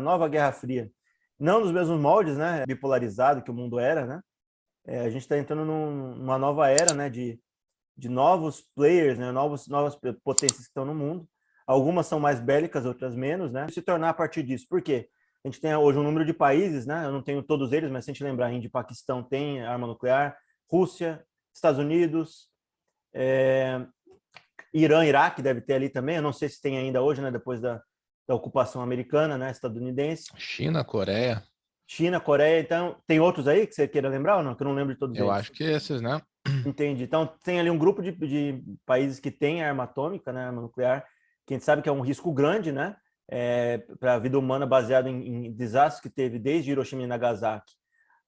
nova Guerra Fria. Não nos mesmos moldes, né? Bipolarizado que o mundo era, né? É, a gente está entrando num, numa nova era, né? De, de novos players, né? Novos, novas potências que estão no mundo. Algumas são mais bélicas, outras menos, né? Se tornar a partir disso. Por quê? A gente tem hoje um número de países, né? Eu não tenho todos eles, mas se a gente lembrar, Índia e Paquistão tem arma nuclear, Rússia, Estados Unidos, é, Irã, Iraque deve ter ali também. Eu não sei se tem ainda hoje, né? Depois da, da ocupação americana, né? Estadunidense. China, Coreia. China, Coreia. Então, tem outros aí que você queira lembrar ou não? Que eu não lembro de todos eu eles. Eu acho que esses, né? Entendi. Então, tem ali um grupo de, de países que tem arma atômica, né? Arma nuclear, que a gente sabe que é um risco grande, né? É, para a vida humana baseado em, em desastres que teve desde Hiroshima e Nagasaki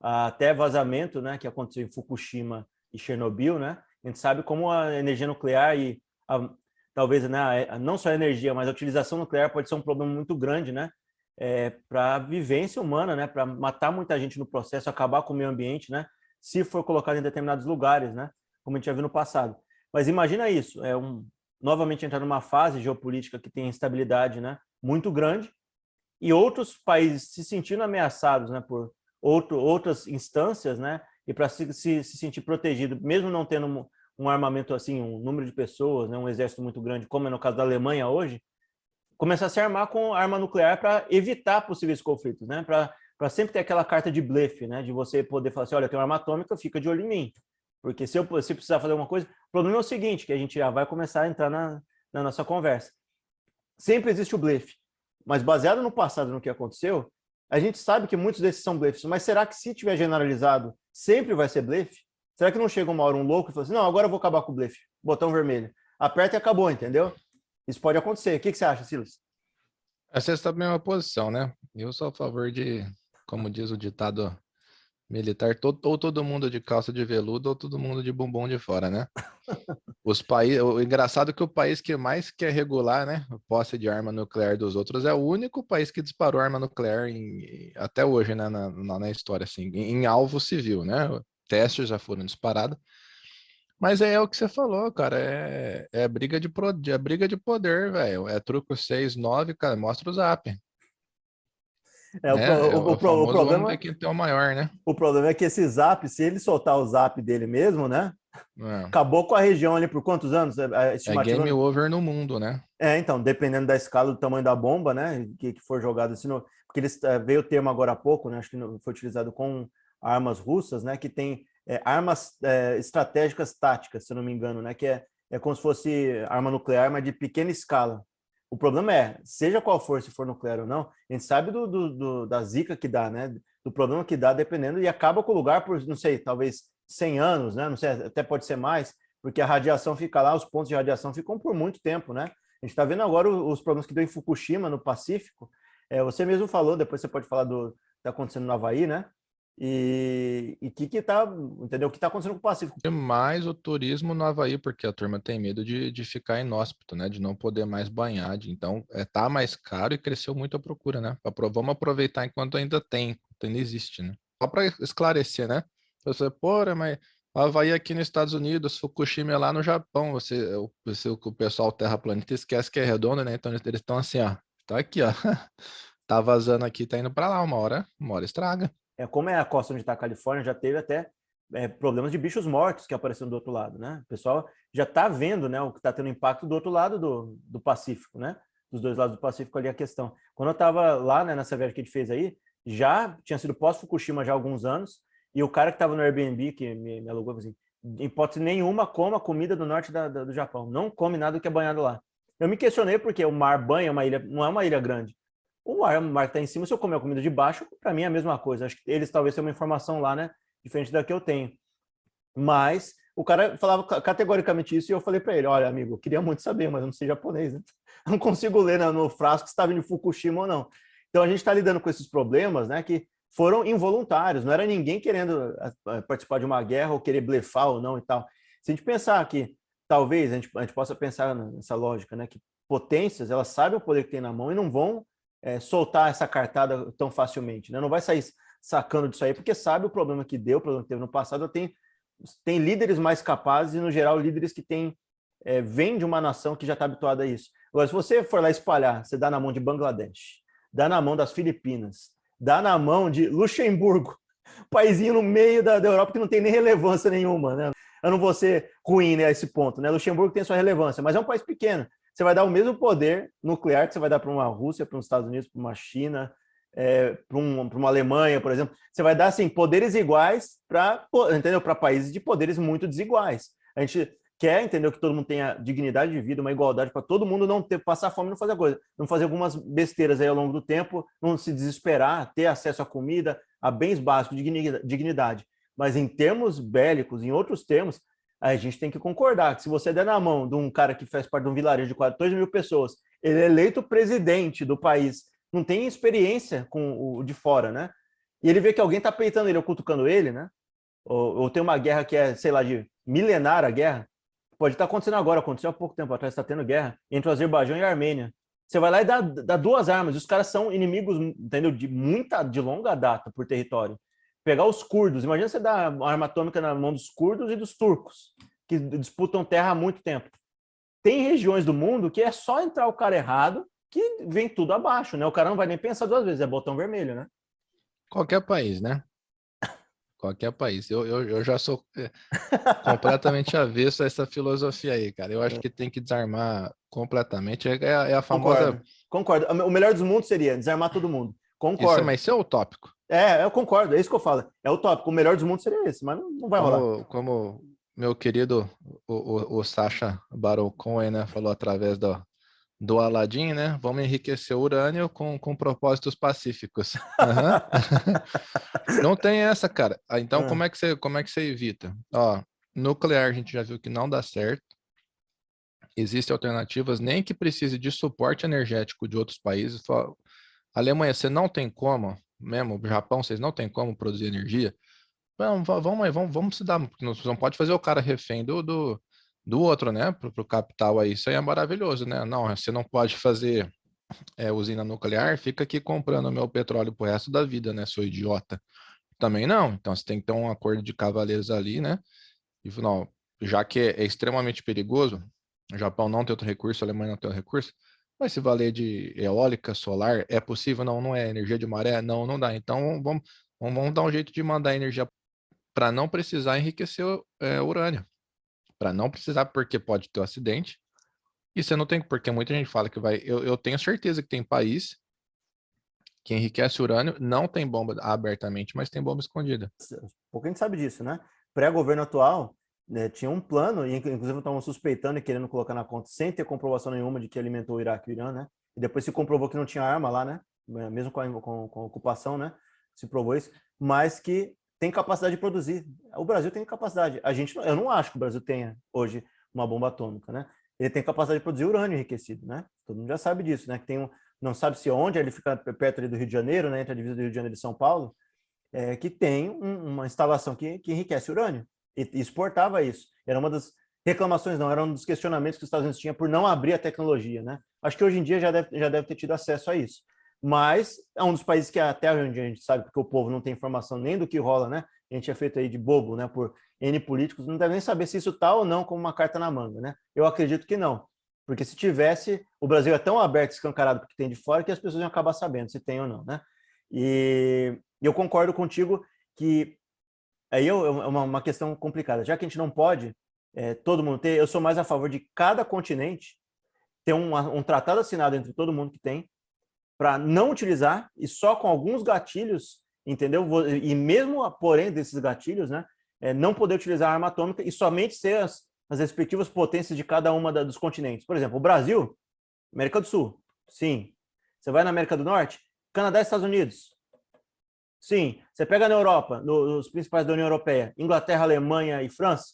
até vazamento, né? Que aconteceu em Fukushima e Chernobyl, né? A gente sabe como a energia nuclear e a, talvez né, não só a energia, mas a utilização nuclear pode ser um problema muito grande, né? É, para a vivência humana, né? Para matar muita gente no processo, acabar com o meio ambiente, né? Se for colocado em determinados lugares, né? Como a gente já viu no passado. Mas imagina isso, é um novamente entrar numa fase geopolítica que tem instabilidade, né? Muito grande e outros países se sentindo ameaçados, né? Por outro, outras instâncias, né? e para se, se, se, sentir protegido, mesmo não tendo um, armamento assim, um número de pessoas, né, um exército muito grande, como é no caso da Alemanha hoje, começar a se armar com arma nuclear para evitar possíveis conflitos, né? Para sempre ter aquela carta de blefe, né? De você poder falar assim, olha, tem uma arma atômica, fica de olho em mim. Porque se eu se precisar fazer alguma coisa, o problema é o seguinte, que a gente já vai começar a entrar na, na nossa conversa. Sempre existe o blefe, mas baseado no passado, no que aconteceu, a gente sabe que muitos desses são blefes, mas será que se tiver generalizado, sempre vai ser blefe? Será que não chega uma hora um louco e fala assim, não, agora eu vou acabar com o blefe, botão vermelho. Aperta e acabou, entendeu? Isso pode acontecer. O que, que você acha, Silas? Essa é a mesma posição, né? Eu sou a favor de, como diz o ditado militar, todo, ou todo mundo de calça de veludo ou todo mundo de bumbum de fora, né? Os países, o engraçado é que o país que mais quer regular, né, a posse de arma nuclear dos outros é o único país que disparou arma nuclear em, até hoje, né, na, na, na história, assim, em, em, alvo civil, né? Testes já foram disparados. Mas é, é o que você falou, cara, é, é briga de, é briga de poder, velho. É truco 6, 9, cara, mostra o zap. É, o, é, o, o, o, problema é que tem o maior, né? O problema é que esse zap, se ele soltar o zap dele mesmo, né? É. Acabou com a região ali por quantos anos? É, é game over no mundo, né? É, então, dependendo da escala do tamanho da bomba, né? Que, que for jogado assim, no... porque eles é, veio o termo agora há pouco, né? Acho que foi utilizado com armas russas, né? Que tem é, armas é, estratégicas táticas, se não me engano, né? Que é, é como se fosse arma nuclear, mas de pequena escala. O problema é, seja qual for, se for nuclear ou não, a gente sabe do, do, do, da zica que dá, né? Do problema que dá dependendo, e acaba com o lugar por, não sei, talvez 100 anos, né? Não sei, até pode ser mais, porque a radiação fica lá, os pontos de radiação ficam por muito tempo, né? A gente está vendo agora os problemas que deu em Fukushima, no Pacífico. É, você mesmo falou, depois você pode falar do que está acontecendo no Havaí, né? E o que que tá, entendeu? O que está acontecendo com o Pacífico? Mais o turismo no Havaí, porque a turma tem medo de, de ficar inóspito, né? De não poder mais banhar. De, então, é, tá mais caro e cresceu muito a procura, né? Vamos aproveitar enquanto ainda tem, ainda existe, né? Só para esclarecer, né? Você, porra, mas Havaí aqui nos Estados Unidos, Fukushima é lá no Japão. Você, você, o pessoal terraplanista esquece que é redondo, né? Então eles estão assim, ó. Tá aqui, ó. tá vazando aqui, tá indo para lá. Uma hora, uma hora estraga é, como é a costa onde está a Califórnia, já teve até é, problemas de bichos mortos que apareceram do outro lado, né? O pessoal já está vendo, né, o que está tendo impacto do outro lado do, do Pacífico, né? Dos dois lados do Pacífico ali a questão. Quando eu estava lá, né, nessa viagem que a gente fez aí, já tinha sido pós-Fukushima já há alguns anos, e o cara que estava no Airbnb, que me, me alugou, assim, em hipótese nenhuma, coma comida do norte da, da, do Japão. Não come nada que é banhado lá. Eu me questionei porque o mar banha uma ilha, não é uma ilha grande. O mar, o que está em cima, se eu comer a comida de baixo, para mim é a mesma coisa. Acho que eles talvez tenham uma informação lá, né? Diferente da que eu tenho. Mas o cara falava categoricamente isso e eu falei para ele: olha, amigo, eu queria muito saber, mas eu não sei japonês, né? Não consigo ler no, no frasco se está vindo Fukushima ou não. Então a gente está lidando com esses problemas, né? Que foram involuntários, não era ninguém querendo participar de uma guerra ou querer blefar ou não e tal. Se a gente pensar que talvez a gente, a gente possa pensar nessa lógica, né? Que potências elas sabem o poder que tem na mão e não vão é, soltar essa cartada tão facilmente, né? Não vai sair sacando disso aí, porque sabe o problema que deu, o problema que teve no passado. Tem, tem líderes mais capazes e, no geral, líderes que têm é, vêm de uma nação que já está habituada a isso. Agora, se você for lá espalhar, você dá na mão de Bangladesh, dá na mão das Filipinas, dá na mão de Luxemburgo, paísinho no meio da, da Europa que não tem nem relevância nenhuma, né? Eu não vou ser ruim né, a esse ponto, né? Luxemburgo tem sua relevância, mas é um país pequeno. Você vai dar o mesmo poder nuclear que você vai dar para uma Rússia, para os Estados Unidos, para uma China, é, para um, uma Alemanha, por exemplo. Você vai dar assim poderes iguais para entendeu? Para países de poderes muito desiguais. A gente quer, entendeu, que todo mundo tenha dignidade de vida, uma igualdade para todo mundo não ter passar fome, não fazer coisa, não fazer algumas besteiras aí ao longo do tempo, não se desesperar, ter acesso à comida, a bens básicos, dignidade. Mas em termos bélicos, em outros termos, a gente tem que concordar que se você der na mão de um cara que faz parte de um vilarejo de 14 mil pessoas, ele é eleito presidente do país, não tem experiência com o de fora, né? E ele vê que alguém está peitando ele ou cutucando ele, né? Ou, ou, tem uma guerra que é, sei lá, de milenar a guerra, Pode estar acontecendo agora, aconteceu há pouco tempo atrás, está tendo guerra entre o Azerbaijão e a Armênia. Você vai lá e dá, dá duas armas. Os caras são inimigos, entendeu? De muita, de longa data por território. Pegar os curdos. Imagina você dar uma arma atômica na mão dos curdos e dos turcos, que disputam terra há muito tempo. Tem regiões do mundo que é só entrar o cara errado que vem tudo abaixo, né? O cara não vai nem pensar duas vezes, é botão vermelho, né? Qualquer país, né? Qualquer país. Eu, eu, eu já sou eh, completamente avesso a essa filosofia aí, cara. Eu acho é. que tem que desarmar completamente. É, é a famosa. Concordo. concordo. O melhor dos mundos seria desarmar todo mundo. Concordo. Mas isso é utópico. É, eu concordo. É isso que eu falo. É utópico. O melhor dos mundos seria esse, mas não, vai como, rolar. Como meu querido o, o, o Sacha Baron Cohen, né, falou através do, do Aladim, né? Vamos enriquecer o urânio com, com propósitos pacíficos. Uhum. não tem essa, cara. Ah, então, uhum. como, é que você, como é que você evita? Ó, nuclear a gente já viu que não dá certo. Existem alternativas, nem que precise de suporte energético de outros países. Alemanha, você não tem como, mesmo, Japão, vocês não tem como produzir energia. Vamos, vamos, vamos, vamos se dar, não pode fazer o cara refém do, do do outro, né, para o capital aí. Isso aí é maravilhoso, né? Não, você não pode fazer é, usina nuclear, fica aqui comprando meu petróleo pro resto da vida, né? Sou idiota. Também não. Então você tem que ter um acordo de cavaleiros ali, né? E não, já que é, é extremamente perigoso, o Japão não tem outro recurso, a Alemanha não tem outro recurso, vai se valer de eólica, solar, é possível? Não, não é. Energia de maré? Não, não dá. Então vamos, vamos, dar um jeito de mandar energia para não precisar enriquecer é, urânio para não precisar, porque pode ter um acidente. E você não tem, porque muita gente fala que vai. Eu, eu tenho certeza que tem país que enriquece urânio, não tem bomba abertamente, mas tem bomba escondida. Pouco a gente sabe disso, né? Pré-governo atual, né, tinha um plano, e inclusive estavam suspeitando e querendo colocar na conta, sem ter comprovação nenhuma de que alimentou o Iraque e o Irã, né? E depois se comprovou que não tinha arma lá, né? Mesmo com a, com, com a ocupação, né? Se provou isso, mas que tem capacidade de produzir. O Brasil tem capacidade. A gente, eu não acho que o Brasil tenha hoje uma bomba atômica, né? Ele tem capacidade de produzir urânio enriquecido, né? Todo mundo já sabe disso, né? Que tem um, não sabe se onde, ele fica perto ali do Rio de Janeiro, né? Entre a divisa do Rio de Janeiro e São Paulo, é, que tem um, uma instalação que, que enriquece urânio exportava isso. Era uma das reclamações, não, era um dos questionamentos que os Estados Unidos tinham por não abrir a tecnologia, né? Acho que hoje em dia já deve, já deve ter tido acesso a isso mas é um dos países que até onde a gente sabe, porque o povo não tem informação nem do que rola, né? A gente é feito aí de bobo, né? Por N políticos, não deve nem saber se isso está ou não como uma carta na manga, né? Eu acredito que não. Porque se tivesse, o Brasil é tão aberto, escancarado porque tem de fora, que as pessoas iam acabar sabendo se tem ou não, né? E eu concordo contigo que aí é uma, uma questão complicada. Já que a gente não pode é, todo mundo ter, eu sou mais a favor de cada continente ter um, um tratado assinado entre todo mundo que tem, para não utilizar e só com alguns gatilhos, entendeu? E mesmo, porém, desses gatilhos, né, é, não poder utilizar a arma atômica e somente ser as, as respectivas potências de cada uma da, dos continentes. Por exemplo, o Brasil, América do Sul, sim. Você vai na América do Norte, Canadá e Estados Unidos. Sim. Você pega na Europa, no, nos principais da União Europeia, Inglaterra, Alemanha e França.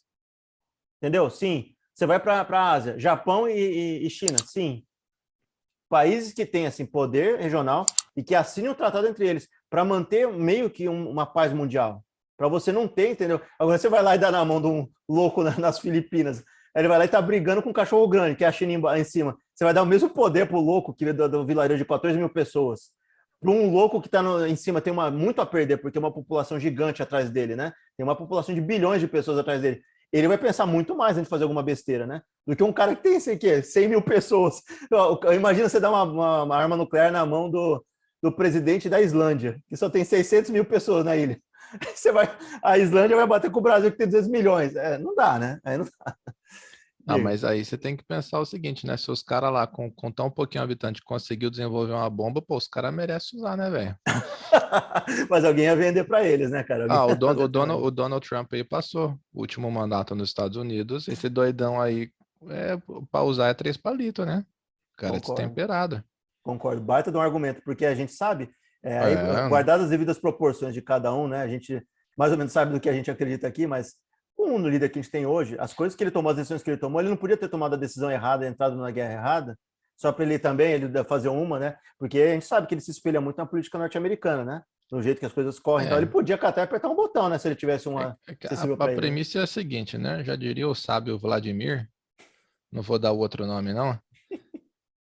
Entendeu? Sim. Você vai para a Ásia, Japão e, e, e China. Sim países que têm assim poder regional e que assinem um tratado entre eles para manter meio que um, uma paz mundial. Para você não ter, entendeu? Agora você vai lá e dá na mão de um louco nas Filipinas. Ele vai lá e tá brigando com um cachorro grande, que é a China em, em cima. Você vai dar o mesmo poder pro louco que do, do vilarejo de 14 mil pessoas. Para um louco que está em cima tem uma, muito a perder, porque tem uma população gigante atrás dele, né? Tem uma população de bilhões de pessoas atrás dele ele vai pensar muito mais antes de fazer alguma besteira, né? Do que um cara que tem, sei que, 100 mil pessoas. Imagina você dar uma, uma, uma, arma nuclear na mão do, do presidente da Islândia, que só tem 600 mil pessoas na ilha. Você vai, a Islândia vai bater com o Brasil que tem 200 milhões. É, não dá, né? Aí não dá. Não, mas aí você tem que pensar o seguinte, né? Se os caras lá com, com tão pouquinho habitante conseguiu desenvolver uma bomba, pô, os caras merecem usar, né, velho? mas alguém ia vender para eles, né, cara? Alguém ah, o, Don, o, Donald, o Donald Trump aí passou o último mandato nos Estados Unidos. Esse doidão aí, é, para usar é três palitos, né? O cara é Concordo. destemperado. Concordo. Baita de um argumento, porque a gente sabe, é, é. guardadas as devidas proporções de cada um, né? A gente mais ou menos sabe do que a gente acredita aqui, mas com o líder que a gente tem hoje, as coisas que ele tomou, as decisões que ele tomou, ele não podia ter tomado a decisão errada, entrado na guerra errada, só para ele também ele fazer uma, né? Porque a gente sabe que ele se espelha muito na política norte-americana, né? No jeito que as coisas correm. Então, é. Então ele podia catar e apertar um botão, né? Se ele tivesse uma. É, é a, a premissa é a seguinte, né? Já diria o sábio Vladimir, não vou dar o outro nome, não.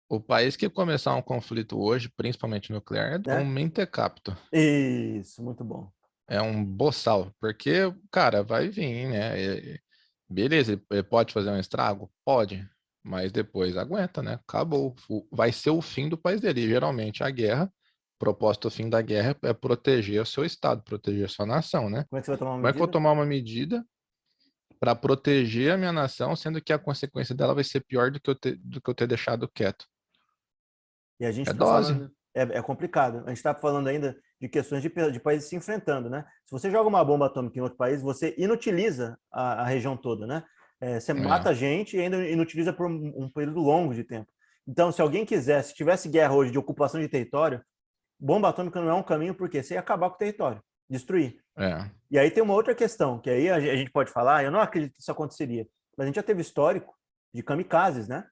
O país que começar um conflito hoje, principalmente nuclear, é, é. um mentecapto. Isso, muito bom é um boçal, porque, cara, vai vir, né? Beleza, ele pode fazer um estrago? Pode, mas depois aguenta, né? Acabou. Vai ser o fim do país dele. E, geralmente a guerra, propósito do fim da guerra é proteger o seu estado, proteger a sua nação, né? Como é que você vai tomar uma Como é que eu vou tomar uma medida para proteger a minha nação, sendo que a consequência dela vai ser pior do que eu ter, do que eu ter deixado quieto? E a gente é tá dose. Falando, é, é complicado. A gente está falando ainda de questões de, de, países se enfrentando, né? Se você joga uma bomba atômica em outro país, você inutiliza a, a região toda, né? É, você é. mata a gente e ainda inutiliza por um, um, período longo de tempo. Então, se alguém quiser, se tivesse guerra hoje de ocupação de território, bomba atômica não é um caminho, porque você ia acabar com o território, destruir. É. E aí tem uma outra questão, que aí a gente pode falar, eu não acredito que isso aconteceria, mas a gente já teve histórico de kamikazes, né?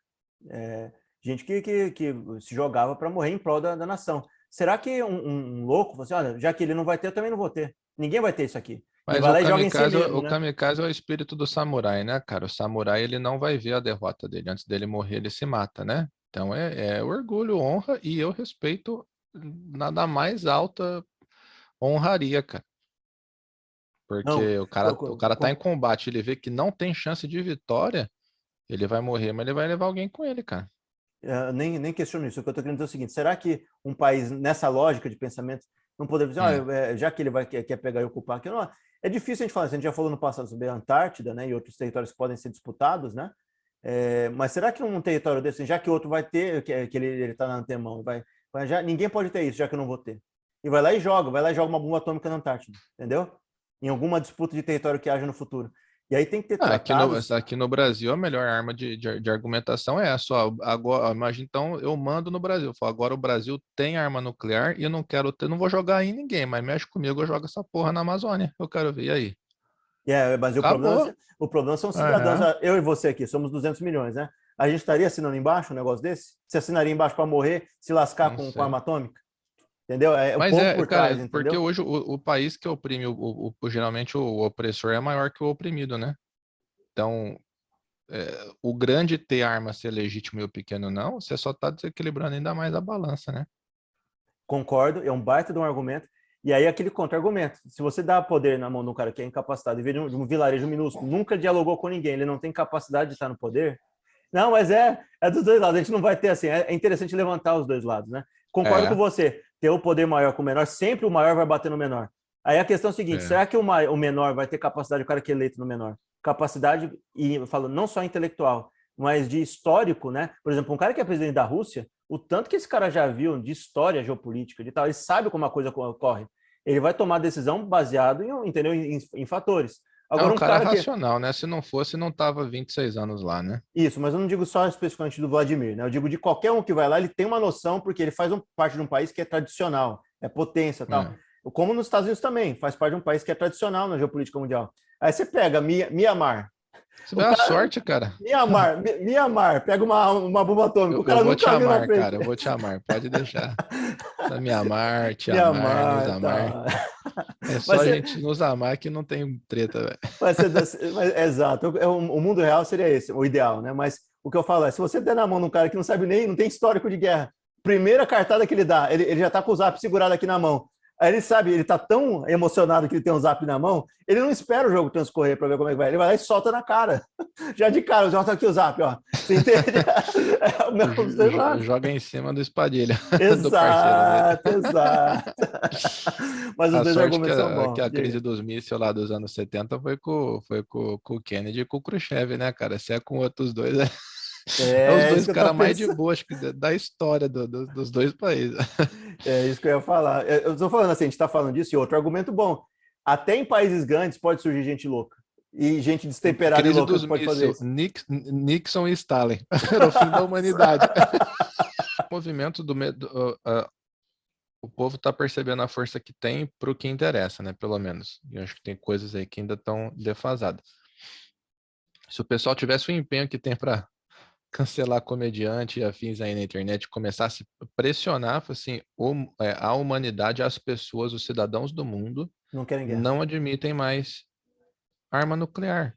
É, gente que, que, que se jogava para morrer em prol da, da nação. Será que um, um louco, você, olha, já que ele não vai ter, eu também não vou ter. Ninguém vai ter isso aqui. Mas o kamikaze, mesmo, o né? kamikaze é o espírito do samurai, né, cara? O samurai ele não vai ver a derrota dele. Antes dele morrer, ele se mata, né? Então é, é orgulho, honra e eu respeito nada mais alta honraria, cara. Porque não, o cara, o cara tá em combate, ele vê que não tem chance de vitória, ele vai morrer, mas ele vai levar alguém com ele, cara. Uh, nem, nem questiono isso. O que eu estou querendo dizer é o seguinte: será que um país, nessa lógica de pensamento, não poderia dizer, hum. ah, já que ele vai quer, quer pegar e ocupar aqui? Não, é difícil a gente falar, a gente já falou no passado sobre a Antártida né, e outros territórios que podem ser disputados, né? É, mas será que um território desse, já que outro vai ter, que, que ele está na antemão, vai, vai, já, ninguém pode ter isso, já que eu não vou ter. E vai lá e joga, vai lá e joga uma bomba atômica na Antártida, entendeu? Em alguma disputa de território que haja no futuro. E aí tem que ter ah, aqui, no, aqui no Brasil, a melhor arma de, de, de argumentação é essa. Ó, agora, imagina, então, eu mando no Brasil. Falo, agora o Brasil tem arma nuclear e eu não quero ter, não vou jogar em ninguém, mas mexe comigo, eu jogo essa porra na Amazônia. Eu quero ver, e aí? É, mas o problema, o problema, são cidadãos. Uhum. Eu e você aqui, somos 200 milhões, né? A gente estaria assinando embaixo um negócio desse? Você assinaria embaixo para morrer, se lascar com, com arma atômica? Entendeu? É Mas é, por cara, trás, porque hoje o, o, país que oprime, o, o, geralmente o opressor é maior que o oprimido, né? Então, é, o grande ter arma ser legítimo e o pequeno não, você só está desequilibrando ainda mais a balança, né? Concordo, é um baita de um argumento. E aí aquele contra-argumento. Se você dá poder na mão de um cara que é incapacitado, e vê de um, de um vilarejo minúsculo, nunca dialogou com ninguém, ele não tem capacidade de estar no poder, não, mas é, é dos dois lados. A gente não vai ter assim. É, é interessante levantar os dois lados, né? Concordo é. com você ter o poder maior com o menor, sempre o maior vai bater no menor. Aí a questão é a seguinte: é. será que o, maior, o menor vai ter capacidade, o cara que é eleito no menor? Capacidade, e eu falo não só intelectual, mas de histórico, né? Por exemplo, um cara que é presidente da Rússia, o tanto que esse cara já viu de história geopolítica, de tal, ele sabe como a coisa ocorre. Ele vai tomar decisão baseado em, entendeu, em, em fatores. Agora, é um, um cara, cara racional, que... né? Se não fosse, não tava 26 anos lá, né? Isso, mas eu não digo só especificamente do Vladimir, né? Eu digo de qualquer um que vai lá, ele tem uma noção, porque ele faz um, parte de um país que é tradicional, é potência tal. É. Como nos Estados Unidos também, faz parte de um país que é tradicional na geopolítica mundial. Aí você pega Mianmar, você dá cara, sorte, cara. Mianmar, Mianmar, pega uma, uma bomba atômica. Eu, o cara eu vou te amar, cara. Eu vou te amar, pode deixar. Mianmar, te amar, nos amar. Tá. É só a gente nos amar que não tem treta, velho. Mas, mas, exato. O, o mundo real seria esse, o ideal, né? Mas o que eu falo é, se você der na mão de um cara que não sabe nem, não tem histórico de guerra, primeira cartada que ele dá, ele, ele já tá com o zap segurado aqui na mão. Aí ele sabe, ele tá tão emocionado que ele tem um zap na mão, ele não espera o jogo transcorrer para ver como é que vai. Ele vai lá e solta na cara. Já de cara, já tá aqui o zap, ó. Você entende? É meu joga em cima do espadilha. Exato, do né? exato. Mas os a dois argumentos que a, são bons. Que a crise dos mísseis lá dos anos 70 foi com, foi com, com o Kennedy e com o Khrushchev, né, cara? Se é com outros dois, é... É, é os dois caras mais de boa, acho que da história do, do, dos dois países. É isso que eu ia falar. É, eu estou falando assim, a gente está falando disso e outro argumento bom. Até em países grandes pode surgir gente louca. E gente destemperada Crise e louca dos pode fazer isso. Nixon e Stalin. Era o fim da humanidade. o movimento do... Uh, uh, o povo está percebendo a força que tem para o que interessa, né? Pelo menos. E acho que tem coisas aí que ainda estão defasadas. Se o pessoal tivesse o empenho que tem para cancelar comediante e afins aí na internet, começar a se pressionar, assim, é, a humanidade, as pessoas, os cidadãos do mundo não, não admitem mais arma nuclear.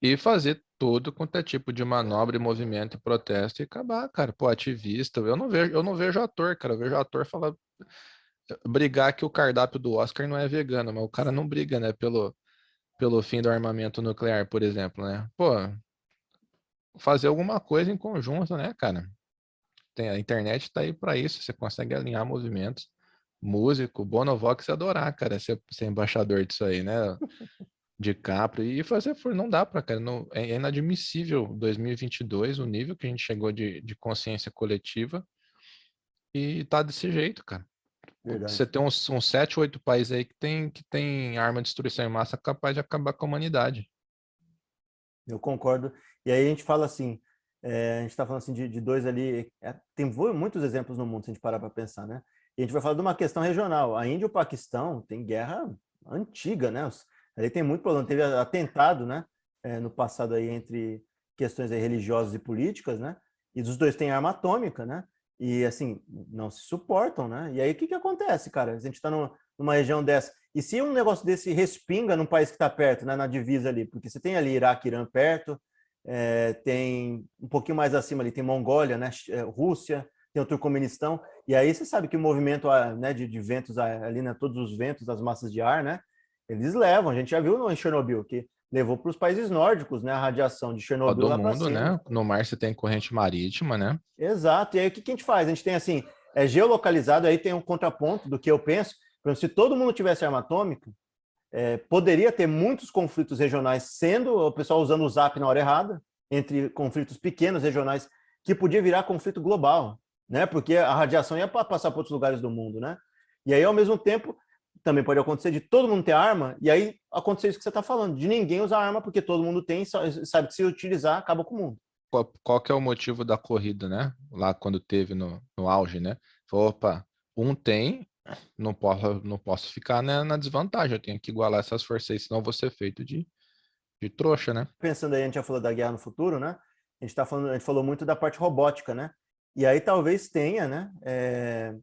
E fazer todo quanto é tipo de manobra, movimento e protesto e acabar, cara. Pô, ativista, eu não vejo, eu não vejo ator, cara. Eu vejo ator falar brigar que o cardápio do Oscar não é vegano, mas o cara não briga, né, pelo pelo fim do armamento nuclear, por exemplo, né? Pô, fazer alguma coisa em conjunto, né, cara? Tem, a internet está aí para isso, você consegue alinhar movimentos. Músico, Bonovox adorar, cara, ser, ser embaixador disso aí, né? De Capri e fazer, não dá para, cara, não, é inadmissível 2022 o nível que a gente chegou de, de consciência coletiva e tá desse jeito, cara. Verdade. Você tem uns, uns 7, 8 países aí que tem, que tem arma de destruição em massa capaz de acabar com a humanidade. Eu concordo. E aí a gente fala assim, é, a gente está falando assim de, de dois ali, é, tem muitos exemplos no mundo se a gente parar para pensar, né? E a gente vai falar de uma questão regional. A Índia e o Paquistão tem guerra antiga, né? Ali tem muito problema. Teve atentado, né? É, no passado aí entre questões aí religiosas e políticas, né? E os dois têm arma atômica, né? E assim, não se suportam, né? E aí o que, que acontece, cara? A gente está numa região dessa. E se um negócio desse respinga num país que está perto, né, na divisa ali, porque você tem ali Iraque, Irã perto, é, tem um pouquinho mais acima ali, tem Mongólia, né, eh, Rússia, tem o Turcomenistão, e aí você sabe que o movimento ah, né, de, de ventos ah, ali, né, todos os ventos das massas de ar, né, eles levam, a gente já viu no, em Chernobyl, que levou para os países nórdicos, né, a radiação de Chernobyl Todo mundo, né, no mar você tem corrente marítima, né. Exato, e aí o que, que a gente faz? A gente tem assim, é geolocalizado, aí tem um contraponto do que eu penso, se todo mundo tivesse arma atômica, é, poderia ter muitos conflitos regionais sendo o pessoal usando o zap na hora errada, entre conflitos pequenos regionais, que podia virar conflito global, né? Porque a radiação ia passar para outros lugares do mundo, né? E aí, ao mesmo tempo, também pode acontecer de todo mundo ter arma, e aí acontecer isso que você está falando, de ninguém usar arma, porque todo mundo tem, sabe que se utilizar, acaba com o mundo. Qual, qual que é o motivo da corrida, né? Lá quando teve no, no auge, né? opa, um tem, não posso, não posso ficar né, na desvantagem, eu tenho que igualar essas forças aí, senão vou ser feito de, de trouxa, né? Pensando aí, a gente já falou da guerra no futuro, né? A gente, tá falando, a gente falou muito da parte robótica, né? E aí talvez tenha, né? É...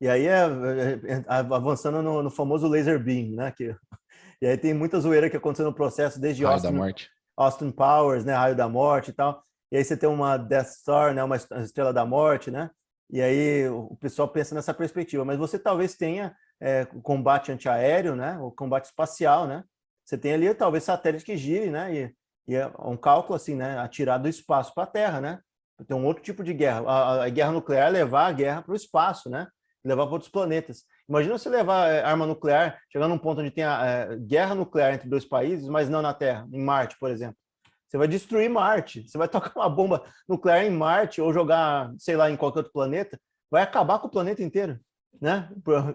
E aí é, é, é avançando no, no, famoso laser beam, né? Que... E aí tem muita zoeira que aconteceu no processo desde Raio Austin, da morte. Austin Powers, né? Raio da morte e tal. E aí você tem uma Death Star, né? Uma estrela da morte, né? E aí o pessoal pensa nessa perspectiva, mas você talvez tenha é, combate antiaéreo, né? O combate espacial, né? Você tem ali talvez satélite que gire, né? E, e é um cálculo assim, né? Atirar do espaço para a Terra, né? Tem um outro tipo de guerra. A, a guerra nuclear é levar a guerra para o espaço, né? Levar para outros planetas. Imagina você levar é, arma nuclear, chegar num ponto onde tem a, é, guerra nuclear entre dois países, mas não na Terra, em Marte, por exemplo. Você vai destruir Marte. Você vai tocar uma bomba nuclear em Marte ou jogar, sei lá, em qualquer outro planeta. Vai acabar com o planeta inteiro, né?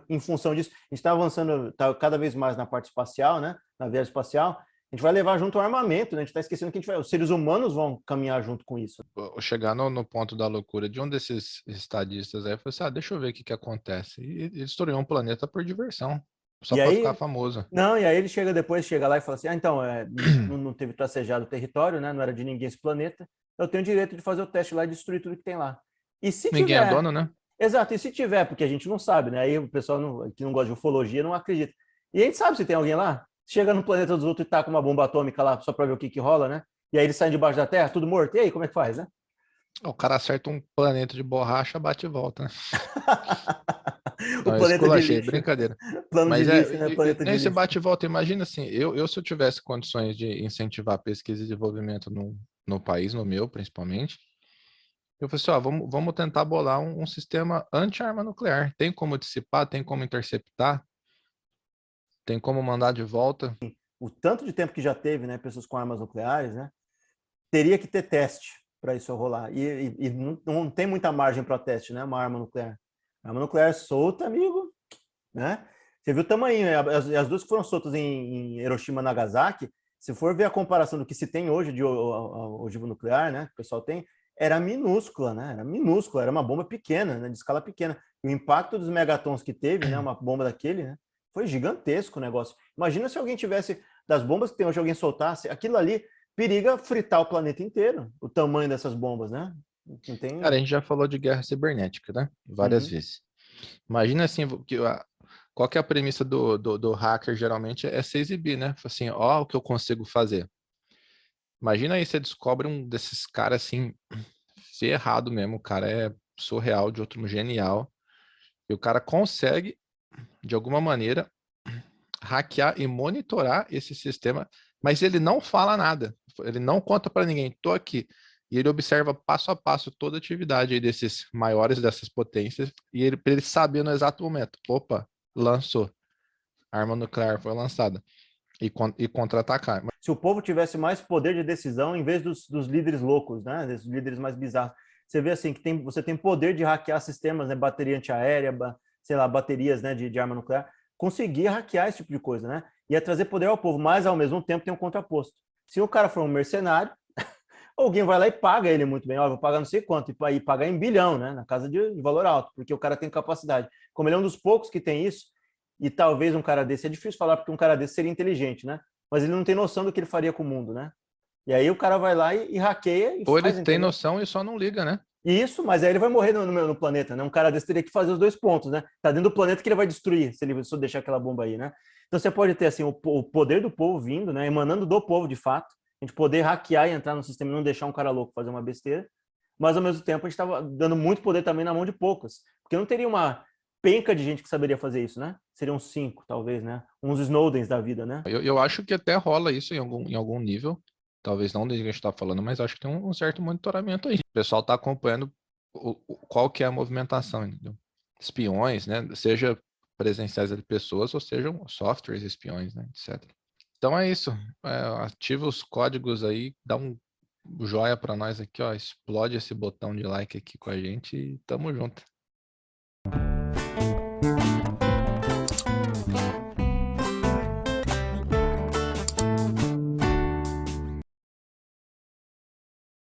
Em função disso, a gente está avançando tá cada vez mais na parte espacial, né? Na viagem espacial. A gente vai levar junto o armamento, né? A gente está esquecendo que a gente vai, os seres humanos vão caminhar junto com isso. Chegar no, no ponto da loucura de um desses estadistas aí, falou assim: ah, deixa eu ver o que, que acontece. E destruiu um planeta por diversão. Só para ficar famoso. Não, e aí ele chega depois, chega lá e fala assim: ah, então, é, não, não, teve tracejado o território, né? Não era de ninguém esse planeta. Eu tenho o direito de fazer o teste lá e destruir tudo que tem lá. E se ninguém tiver... é dono, né? Exato, e se tiver, porque a gente não sabe, né? Aí o pessoal não, que não gosta de ufologia não acredita. E a gente sabe se tem alguém lá. Chega no planeta dos outros e tá com uma bomba atômica lá só para ver o que, que rola, né? E aí eles saem debaixo da Terra, tudo morto. E aí, como é que faz, né? O cara acerta um planeta de borracha, bate e volta, né? o Não, planeta de lixo. brincadeira. Plano Mas de é, lixo, né? Planeta de bate e volta, imagina assim, eu, eu se eu tivesse condições de incentivar pesquisa e desenvolvimento no, no país, no meu principalmente, eu falei assim, ó, vamos, vamos tentar bolar um, um sistema anti-arma nuclear. Tem como dissipar, tem como interceptar, tem como mandar de volta. O tanto de tempo que já teve, né, pessoas com armas nucleares, né, teria que ter teste para isso rolar. E, e, e não, tem muita margem para teste, né, uma arma nuclear. A arma nuclear solta, amigo, né? Você viu o tamanho, né? as, as duas que foram soltas em, em Hiroshima e Nagasaki, se for ver a comparação do que se tem hoje de ogivo nuclear, né, o pessoal tem, era minúscula, né? Era minúscula, era uma bomba pequena, né? de escala pequena. E o impacto dos megatons que teve, né? Uma bomba daquele, né? Foi gigantesco o negócio. Imagina se alguém tivesse, das bombas que tem hoje, alguém soltasse, aquilo ali periga fritar o planeta inteiro, o tamanho dessas bombas, né? Tem... Cara, a gente já falou de guerra cibernética, né? Várias uhum. vezes. Imagina assim, que a, qual que é a premissa do, do, do hacker, geralmente, é se exibir, né? Assim, ó o que eu consigo fazer. Imagina aí você descobre um desses caras assim, ferrado mesmo, o cara é surreal, de outro genial, e o cara consegue, de alguma maneira, hackear e monitorar esse sistema, mas ele não fala nada, ele não conta para ninguém, tô aqui. E ele observa passo a passo toda a atividade desses maiores, dessas potências, e ele, ele saber no exato momento, opa, lançou, arma nuclear foi lançada e, e contra-atacar. Se o povo tivesse mais poder de decisão em vez dos, dos líderes loucos, né, desses líderes mais bizarros, você vê assim que tem, você tem poder de hackear sistemas, né, bateria antiaérea, ba, sei lá, baterias, né, de, de arma nuclear, conseguir hackear esse tipo de coisa, né? E é trazer poder ao povo, mas ao mesmo tempo tem um contraposto. Se o cara for um mercenário, alguém vai lá e paga ele muito bem, ó, vou pagar não sei quanto, e pagar em bilhão, né, na casa de, de valor alto, porque o cara tem capacidade. Como ele é um dos poucos que tem isso, e talvez um cara desse, é difícil falar porque um cara desse seria inteligente, né? Mas ele não tem noção do que ele faria com o mundo, né? E aí o cara vai lá e, e hackeia. E Ou faz, ele tem noção e só não liga, né? Isso, mas aí ele vai morrer no, no, no, planeta, né? Um cara desse teria que fazer os dois pontos, né? Tá dentro do planeta que ele vai destruir se ele só deixar aquela bomba aí, né? Então você pode ter assim o, o, poder do povo vindo, né? Emanando do povo de fato, a gente poder hackear e entrar no sistema e não deixar um cara louco fazer uma besteira, mas ao mesmo tempo a gente estava dando muito poder também na mão de poucas, porque não teria uma penca de gente que saberia fazer isso, né? Seriam cinco, talvez, né? Uns Snowdens da vida, né? Eu, eu acho que até rola isso em algum, em algum nível. Talvez não desde que a gente está falando, mas acho que tem um, um, certo monitoramento aí. O pessoal está acompanhando o, o, qual que é a movimentação, entendeu? Espiões, né? Seja presenciais de pessoas ou sejam softwares espiões, né? Etc. Então é isso. É, ativa os códigos aí, dá um joia para nós aqui, ó. Explode esse botão de like aqui com a gente e tamo junto.